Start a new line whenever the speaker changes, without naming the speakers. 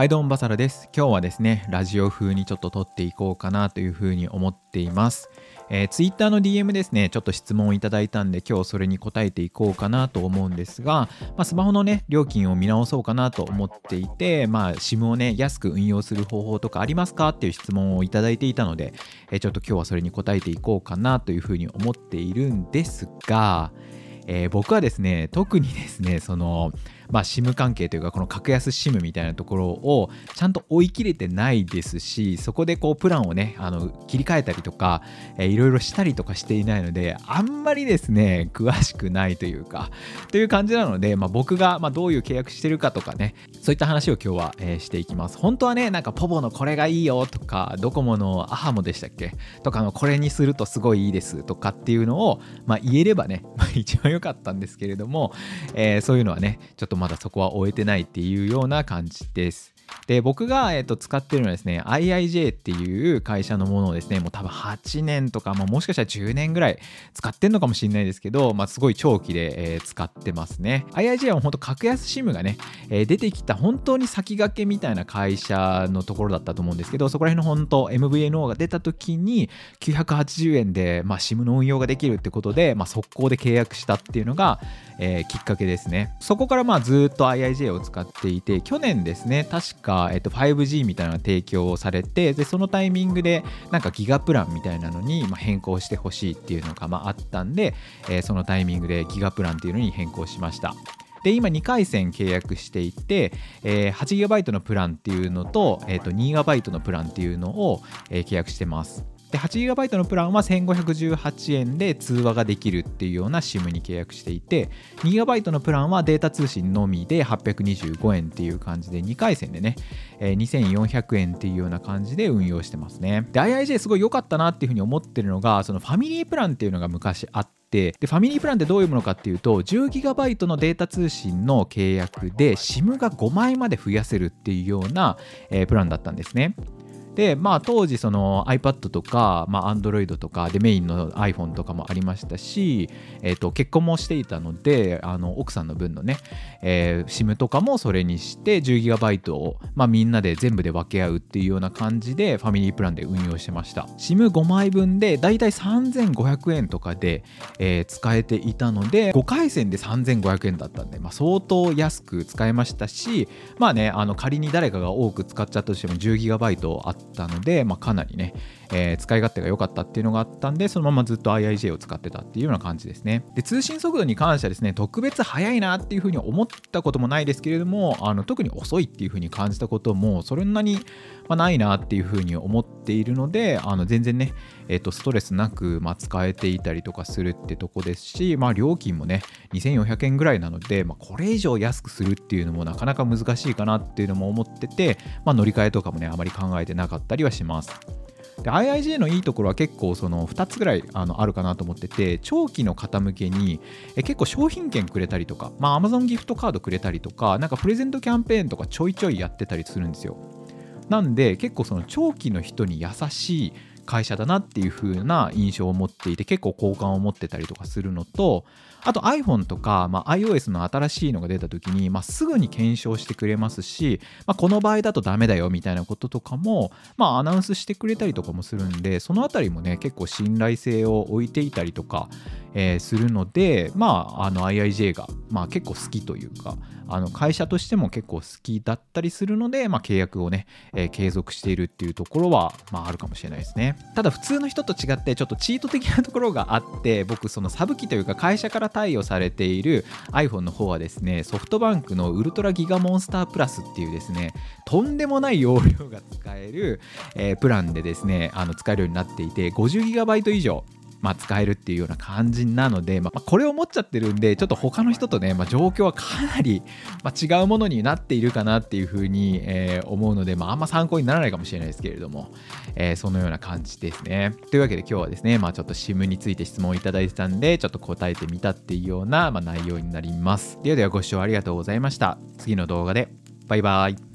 はいどうもバサラです。今日はですねラジオ風にちょっと撮っていこうかなというふうに思っています。えー、Twitter の DM ですねちょっと質問をいただいたんで今日それに答えていこうかなと思うんですが、まあ、スマホのね料金を見直そうかなと思っていてまあ SIM をね安く運用する方法とかありますかっていう質問をいただいていたので、えー、ちょっと今日はそれに答えていこうかなというふうに思っているんですが、えー、僕はですね特にですねそのまあ、SIM 関係というかこの格安 SIM みたいなところをちゃんと追い切れてないですしそこでこうプランをねあの切り替えたりとか、えー、いろいろしたりとかしていないのであんまりですね詳しくないというかという感じなので、まあ、僕がまどういう契約してるかとかねそういった話を今日は、え、していきます。本当はねなんかポボのこれがいいよとかドコモのアハモでしたっけ？とかのこれにするとすごいいいですとかっていうのを、まあ、言えればね、まあ、一番良かったんですけれども、えー、そういうのはねちょっとまだそこは終えてないっていうような感じです。で僕が、えっと、使ってるのはですね IIJ っていう会社のものをですねもう多分8年とか、まあ、もしかしたら10年ぐらい使ってんのかもしれないですけど、まあ、すごい長期で、えー、使ってますね。IIJ は本当格安 SIM がね、えー、出てきた本当に先駆けみたいな会社のところだったと思うんですけどそこら辺の本当 MVNO が出た時に980円で、まあ、SIM の運用ができるってことで、まあ、速攻で契約したっていうのが、えー、きっかけですね。そこからまあずっと IIJ を使っていて去年ですね確か、がえっと、5G みたいなのが提供をされてでそのタイミングでなんかギガプランみたいなのに、ま変更してほしいっていうのが、まあ、ったんで、え、そのタイミングでギガプランっていうのに変更しました。で今2回線契約していて、え、8GB のプランっていうのと,、えー、と 2GB のプランっていうのを、え、契約してます。で 8GB のプランは1518円で通話ができるっていうような SIM に契約していて 2GB のプランはデータ通信のみで825円っていう感じで2回線でね、えー、2400円っていうような感じで運用してますねで IIJ すごい良かったなっていうふうに思ってるのがそのファミリープランっていうのが昔あってでファミリープランってどういうものかっていうと 10GB のデータ通信の契約で SIM が5枚まで増やせるっていうような、えー、プランだったんですね。で、まあ、当時その iPad とか、まあ、Android とかでメインの iPhone とかもありましたし、えー、と結婚もしていたのであの奥さんの分のね、えー、SIM とかもそれにして 10GB を、まあ、みんなで全部で分け合うっていうような感じでファミリープランで運用してました。SIM5 枚分でだいたい3500円とかで、えー、使えていたので5回線で3500円だったんで、まあ、相当安く使えましたしまあねあの仮に誰かが多く使っちゃったとしても 10GB あってたので、まあ、かなりね、えー、使い勝手が良かったっていうのがあったんで、そのままずっと IIJ を使ってたっていうような感じですね。で、通信速度に関してはですね、特別速いなっていうふうに思ったこともないですけれども、あの特に遅いっていうふうに感じたことも、そんなに、ま、ないなっていうふうに思っているので、あの全然ね、えー、とストレスなく、まあ、使えていたりとかするってとこですし、まあ、料金もね、2400円ぐらいなので、まあ、これ以上安くするっていうのもなかなか難しいかなっていうのも思ってて、まあ、乗り換えとかもね、あまり考えてなかったりはします。で IIJ のいいところは結構その2つぐらいあのあるかなと思ってて長期の方向けにえ結構商品券くれたりとか、まあ、Amazon ギフトカードくれたりとかなんかプレゼントキャンペーンとかちょいちょいやってたりするんですよなんで結構その長期の人に優しい会社だなっていう風な印象を持っていて結構好感を持ってたりとかするのとあと iPhone とか、まあ、iOS の新しいのが出た時に、まあ、すぐに検証してくれますし、まあ、この場合だとダメだよみたいなこととかも、まあ、アナウンスしてくれたりとかもするんでその辺りもね結構信頼性を置いていたりとか、えー、するので、まあ、あの IIJ が、まあ、結構好きというかあの会社としても結構好きだったりするので、まあ、契約をね、えー、継続しているっていうところは、まあ、あるかもしれないですね。ただ普通の人と違ってちょっとチート的なところがあって僕そのサブ機というか会社から貸与されている iPhone の方はですねソフトバンクのウルトラギガモンスタープラスっていうですねとんでもない容量が使える、えー、プランでですねあの使えるようになっていて 50GB 以上まあ、使えるっていうような感じなので、まあ、これを持っちゃってるんでちょっと他の人とね、まあ、状況はかなり、まあ、違うものになっているかなっていうふうに、えー、思うので、まあ、あんま参考にならないかもしれないですけれども、えー、そのような感じですね。というわけで今日はですね、まあ、ちょっと SIM について質問をいただいてたんでちょっと答えてみたっていうような、まあ、内容になります。ではではご視聴ありがとうございました。次の動画でバイバイ。